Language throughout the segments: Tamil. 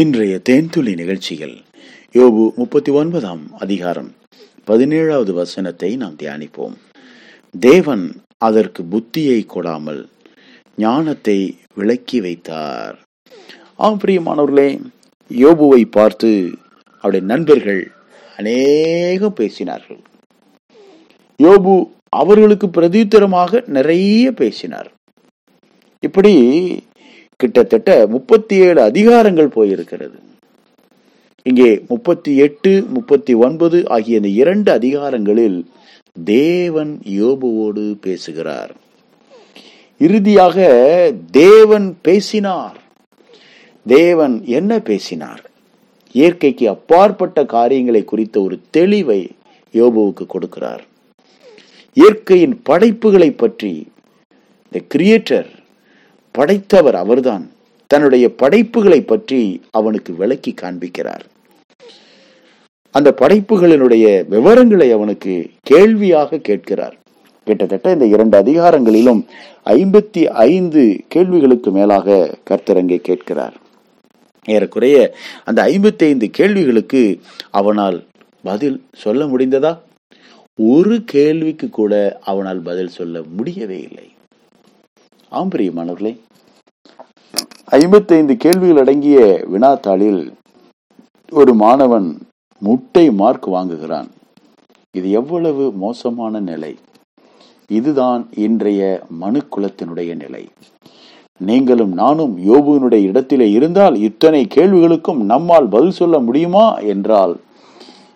இன்றைய தேன்துளி நிகழ்ச்சியில் யோபு முப்பத்தி ஒன்பதாம் அதிகாரம் பதினேழாவது வசனத்தை நாம் தியானிப்போம். தேவன் அதற்கு புத்தியை கொடாமல் ஞானத்தை விளக்கி வைத்தார். ஆம் பிரியமானவர்களே யோபுவை பார்த்து அவருடைய நண்பர்கள் அநேகம் பேசினார்கள். யோபு அவர்களுக்கு பிரதியுத்தரமாக நிறைய பேசினார். இப்படி கிட்டத்தட்ட முப்பத்தி ஏழு அதிகாரங்கள் போயிருக்கிறது. இங்கே முப்பத்தி எட்டு முப்பத்தி ஒன்பது ஆகிய இந்த இரண்டு அதிகாரங்களில் தேவன் யோபுவோடு பேசுகிறார். இறுதியாக தேவன் பேசினார். தேவன் என்ன பேசினார்? இயற்கைக்கு அப்பாற்பட்ட காரியங்களை குறித்த ஒரு தெளிவை யோபுவுக்கு கொடுக்கிறார். இயற்கையின் படைப்புகளை பற்றி த கிரியேட்டர் படைத்தவர் அவர்தான். தன்னுடைய படைப்புகளை பற்றி அவனுக்கு விளக்கி காண்பிக்கிறார். அந்த படைப்புகளினுடைய விவரங்களை அவனுக்கு கேள்வியாக கேட்கிறார். கிட்டத்தட்ட இந்த இரண்டு அதிகாரங்களிலும் ஐம்பத்தி ஐந்து கேள்விகளுக்கு மேலாக கர்த்தரங்கே கேட்கிறார். ஏறக்குறைய அந்த ஐம்பத்தி ஐந்து கேள்விகளுக்கு அவனால் பதில் சொல்ல முடிந்ததா? ஒரு கேள்விக்கு கூட அவனால் பதில் சொல்ல முடியவே இல்லை. ஆம் பிரியமானவர்களே ஐம்பத்தைந்து கேள்விகள் அடங்கிய வினாத்தாளில் ஒரு மாணவன் முட்டை மார்க் வாங்குகிறான். இது எவ்வளவு மோசமான நிலை? இதுதான் இன்றைய மனுக்குலத்தினுடைய நிலை. நீங்களும் நானும் யோபுவினுடைய இடத்திலே இருந்தால் இத்தனை கேள்விகளுக்கும் நம்மால் பதில் சொல்ல முடியுமா என்றால்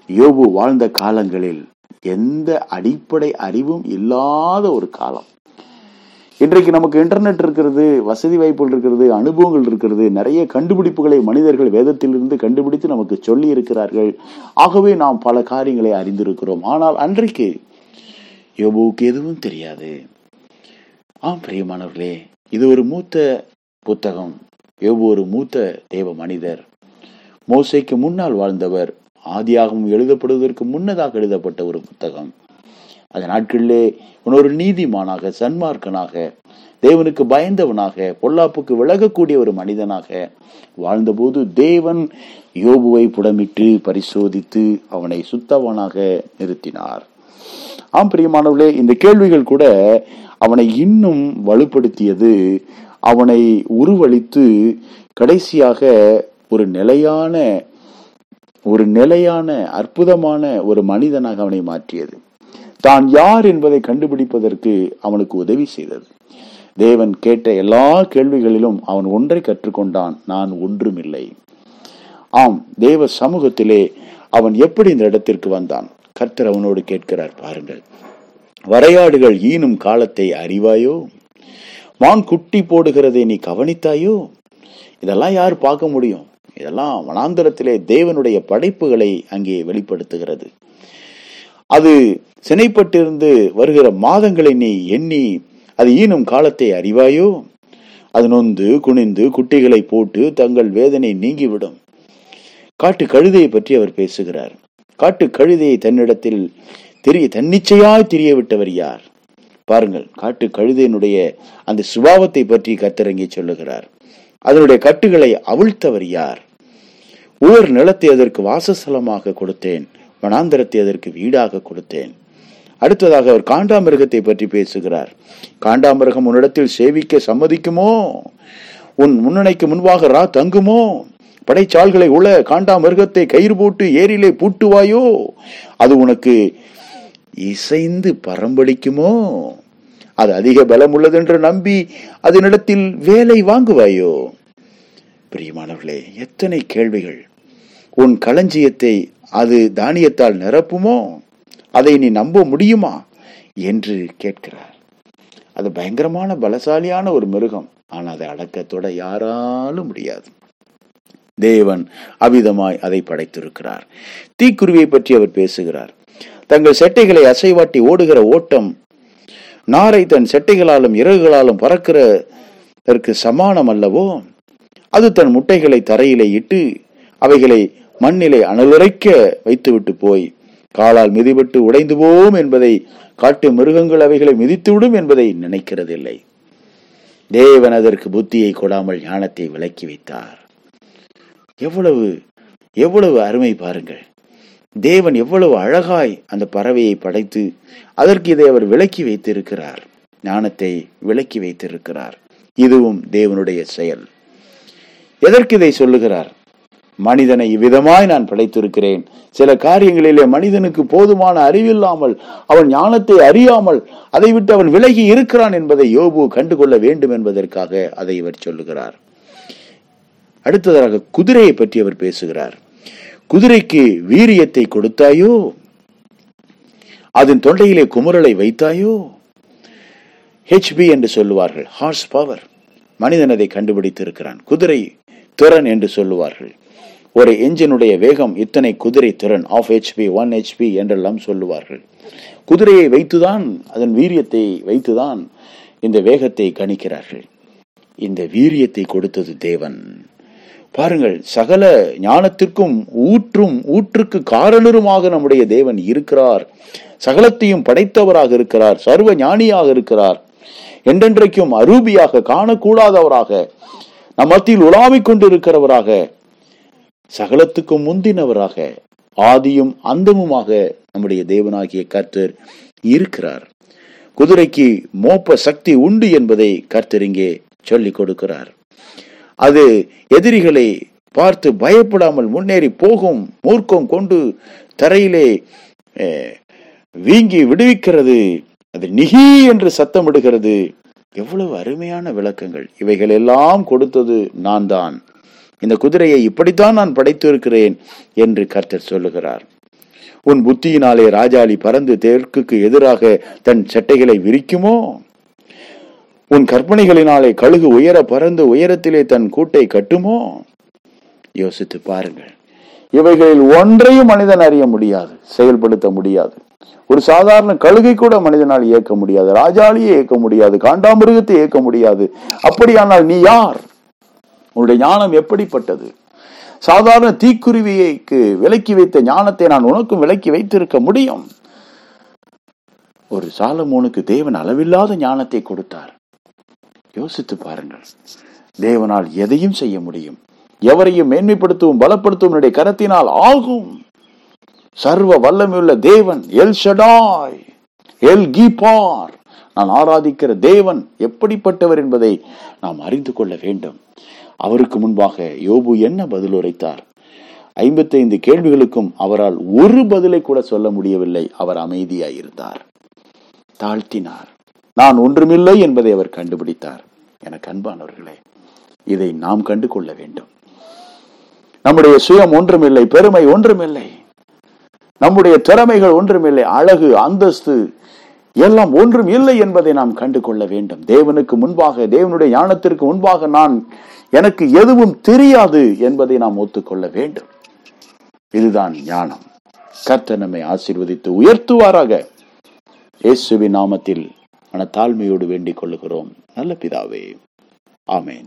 யோபு வாழ்ந்த காலங்களில் எந்த அடிப்படை அறிவும் இல்லாத ஒரு காலம். இன்றைக்கு நமக்கு இன்டர்நெட் இருக்கிறது வசதி வாய்ப்புகள் இருக்கிறது அனுபவங்கள் இருக்கிறது நிறைய கண்டுபிடிப்புகளை மனிதர்கள் வேதத்திலிருந்து கண்டுபிடித்து நமக்கு சொல்லி இருக்கிறார்கள். ஆகவே நாம் பல காரியங்களை அறிந்திருக்கிறோம். ஆனால் அன்றைக்கு யோபுவுக்கு எதுவும் தெரியாது. ஆம் பிரியமானவர்களே இது ஒரு மூத்த புத்தகம். யோபு ஒரு மூத்த தேவ மனிதர். மோசைக்கு முன்னால் வாழ்ந்தவர் ஆதியாகவும் எழுதப்படுவதற்கு முன்னதாக எழுதப்பட்ட ஒரு புத்தகம். அந்த நாட்களிலே ஒரு நீதிமானாக சன்மார்க்கனாக தேவனுக்கு பயந்தவனாக பொல்லாப்புக்கு விலகக்கூடிய ஒரு மனிதனாக வாழ்ந்தபோது தேவன் யோபுவை புடமிட்டு பரிசோதித்து அவனை சுத்தவனாக நிறுத்தினார். ஆம் பிரியமானவர்களே இந்த கேள்விகள் கூட அவனை இன்னும் வலுப்படுத்தியது அவனை உருவளித்து கடைசியாக ஒரு நிலையான ஒரு நிலையான அற்புதமான ஒரு மனிதனாக அவனை மாற்றியது. தான் யார் என்பதை கண்டுபிடிப்பதற்கு அவனுக்கு உதவி செய்தது. தேவன் கேட்ட எல்லா கேள்விகளிலும் அவன் ஒன்றை கற்றுக்கொண்டான் நான் ஒன்றுமில்லை. ஆம் தேவ சமூகத்திலே அவன் எப்படி இந்த இடத்திற்கு வந்தான்? கர்த்தர் அவனோடு கேட்கிறார் பாருங்கள். வரையாடுகள் ஈனும் காலத்தை அறிவாயோ? மான் குட்டி போடுகிறதை நீ கவனித்தாயோ? இதெல்லாம் யார் பார்க்க முடியும்? இதெல்லாம் வனாந்தரத்திலே தேவனுடைய படைப்புகளை அங்கே வெளிப்படுத்துகிறது. அது சினைப்பட்டிருந்து வருகிற மாதங்களை நீ எண்ணி அது ஈனும் காலத்தை அறிவாயோ? அது நொந்து குனிந்து குட்டிகளை போட்டு தங்கள் வேதனை நீங்கிவிடும். காட்டு கழுதையை பற்றி அவர் பேசுகிறார். காட்டு கழுதையை தன்னிடத்தில் தெரிய தன்னிச்சையாய் தெரிய விட்டவர் யார்? பாருங்கள் காட்டு கழுதையினுடைய அந்த சுபாவத்தை பற்றி கத்திரங்கி சொல்லுகிறார். அதனுடைய கட்டுகளை அவிழ்த்தவர் யார்? ஊர் நிலத்தை அதற்கு வாசஸ்தலமாக கொடுத்தேன். வனாந்தரத்தை அதற்கு வீடாக கொடுத்தேன். அடுத்ததாக அவர் காண்டாமிருகத்தை பற்றி பேசுகிறார். காண்டாமிருகம் உன்னிடத்தில் சேவிக்க சம்மதிக்குமோ? உன் முன்னணைக்கு முன்பாக ரா தங்குமோ? படைச்சால்களை உள காண்டாமிருகத்தை கயிறு போட்டு ஏரியிலே பூட்டுவாயோ? அது உனக்கு இசைந்து பரம்படிக்குமோ அது அதிக பலம் உள்ளதென்று நம்பி அதனிடத்தில் வேலை வாங்குவாயோ? பிரியமானவர்களே எத்தனை கேள்விகள். உன் களஞ்சியத்தை அது தானியத்தால் நிரப்புமோ? அதை நீ நம்ப முடியுமா? என்று கேட்கிறார். அது பயங்கரமான பலசாலியான ஒரு மிருகம். ஆனால் அதை அடக்கத்தோட யாராலும் முடியாது. தேவன் அவிதமாய் அதை படைத்திருக்கிறார். தீக்குருவியை பற்றி அவர் பேசுகிறார். தங்கள் செட்டைகளை அசைவாட்டி ஓடுகிற ஓட்டம் நாரை தன் செட்டைகளாலும் இறகுகளாலும் பறக்கிறதற்கு சமானம் அல்லவோ அது தன் முட்டைகளை தரையிலே இட்டு அவைகளை மண்ணிலே அனலுரைக்க வைத்துவிட்டு போய் காலால் மிதிபட்டு உடைந்து போவோம் என்பதை காட்டு மிருகங்கள் அவைகளை மிதித்துவிடும் என்பதை நினைக்கிறதில்லை. தேவன் அதற்கு புத்தியை கொடாமல் ஞானத்தை விலக்கி வைத்தார். எவ்வளவு எவ்வளவு அருமை பாருங்கள். தேவன் எவ்வளவு அழகாய் அந்த பறவையை படைத்து அதற்கு இதை அவர் விலக்கி வைத்திருக்கிறார். ஞானத்தை விலக்கி வைத்திருக்கிறார். இதுவும் தேவனுடைய செயல். எதற்கு இதை சொல்லுகிறார்? மனிதனை இவ்விதமாய் நான் படைத்திருக்கிறேன் சில காரியங்களிலே மனிதனுக்கு போதுமான அறிவில்லாமல் அவன் ஞானத்தை அறியாமல் அதை விட்டு அவன் விலகி இருக்கிறான் என்பதை யோபு கண்டுகொள்ள வேண்டும் என்பதற்காக அதை இவர் சொல்லுகிறார். அடுத்ததாக குதிரையை பற்றி அவர் பேசுகிறார். குதிரைக்கு வீரியத்தை கொடுத்தாயோ? அதன் தொண்டையிலே குமுறலை வைத்தாயோ? ஹெச்பி என்று சொல்லுவார்கள் ஹார்ஸ் பவர் மனிதன் அதை கண்டுபிடித்திருக்கிறான். குதிரை திறன் என்று சொல்லுவார்கள். ஒரு என்ஜினுடைய வேகம் இத்தனை குதிரை திறன் ஆஃப் ஹெச்பி ஒன் ஹெச்பி என்றெல்லாம் சொல்லுவார்கள். குதிரையை வைத்துதான் அதன் வீரியத்தை வைத்துதான் இந்த வேகத்தை கணிக்கிறார்கள். இந்த வீரியத்தை கொடுத்தது தேவன். பாருங்கள் சகல ஞானத்திற்கும் ஊற்றும் ஊற்றுக்கு காரணருமாக நம்முடைய தேவன் இருக்கிறார். சகலத்தையும் படைத்தவராக இருக்கிறார் சர்வ ஞானியாக இருக்கிறார். என்றென்றைக்கும் அரூபியாக காணக்கூடாதவராக நம் மத்தியில் உலாவிக் கொண்டிருக்கிறவராக சகலத்துக்கும் முந்தினவராக ஆதியும் அந்தமுமாக நம்முடைய தேவனாகிய கர்த்தர் இருக்கிறார். குதிரைக்கு மோப்ப சக்தி உண்டு என்பதை கர்த்தர் இங்கே சொல்லிக் கொடுக்கிறார். அது எதிரிகளை பார்த்து பயப்படாமல் முன்னேறி போகும் மூர்க்கம் கொண்டு தரையிலே வீங்கி விடுவிக்கிறது. அது நிகி என்று சத்தமிடுகிறது. எவ்வளவு அருமையான விளக்கங்கள். இவைகள் எல்லாம் கொடுத்தது நான் தான் இந்த குதிரையை இப்படித்தான் நான் படைத்திருக்கிறேன் என்று கர்த்தர் சொல்லுகிறார். உன் புத்தியினாலே ராஜாளி பறந்து தெற்குக்கு எதிராக தன் சட்டைகளை விரிக்குமோ? உன் கற்பனைகளினாலே கழுகு உயர பறந்து உயரத்திலே தன் கூட்டை கட்டுமோ? யோசித்து பாருங்கள். இவைகளில் ஒன்றையும் மனிதன் அறிய முடியாது செயல்படுத்த முடியாது. ஒரு சாதாரண கழுகை கூட மனிதனால் இயக்க முடியாது ராஜாலியை இயக்க முடியாது காண்டாமிருகத்தை இயக்க முடியாது. அப்படியானால் நீ யார்? உன்னுடைய ஞானம் எப்படிப்பட்டது? சாதாரண தீக்குருவியைக்கு விலக்கி வைத்த ஞானத்தை நான் உனக்கும் விலக்கி வைத்திருக்க முடியும். ஒரு சாலமோனுக்கு தேவன் அளவில்லாத ஞானத்தை கொடுத்தார். யோசித்து பாருங்கள். தேவனால் எதையும் செய்ய முடியும். எவரையும் மேன்மைப்படுத்தவும் பலப்படுத்தவும் என்னுடைய கரத்தினால் ஆகும். சர்வ வல்லமையுள்ள தேவன் எல் ஷடாய் எல் கீபார். நான் ஆராதிக்கிற தேவன் எப்படிப்பட்டவர் என்பதை நாம் அறிந்து கொள்ள வேண்டும். அவருக்கு முன்பாக யோபு என்ன பதில் உரைத்தார்? ஐம்பத்தைந்து கேள்விகளுக்கும் அவரால் ஒரு பதிலை கூட சொல்ல முடியவில்லை. அவர் அமைதியாயிருந்தார். தாழ்த்தினார். நான் ஒன்றுமில்லை என்பதை அவர் கண்டுபிடித்தார். எனக்கு அன்பானவர்களே இதை நாம் கண்டு கொள்ள வேண்டும். நம்முடைய சுயம் ஒன்றுமில்லை பெருமை ஒன்றுமில்லை. நம்முடைய திறமைகள் ஒன்றுமில்லை அழகு அந்தஸ்து எல்லாம் ஒன்றும் இல்லை என்பதை நாம் கண்டு கொள்ள வேண்டும். தேவனுக்கு முன்பாக தேவனுடைய ஞானத்திற்கு முன்பாக நான் எனக்கு எதுவும் தெரியாது என்பதை நாம் ஒத்துக்கொள்ள வேண்டும். இதுதான் ஞானம். கர்த்தர் நம்மை ஆசீர்வதித்து உயர்த்துவாராக. இயேசுவின் நாமத்தில் மன தாழ்மையோடு வேண்டிக் கொள்ளுகிறோம். நல்ல பிதாவே. ஆமேன்.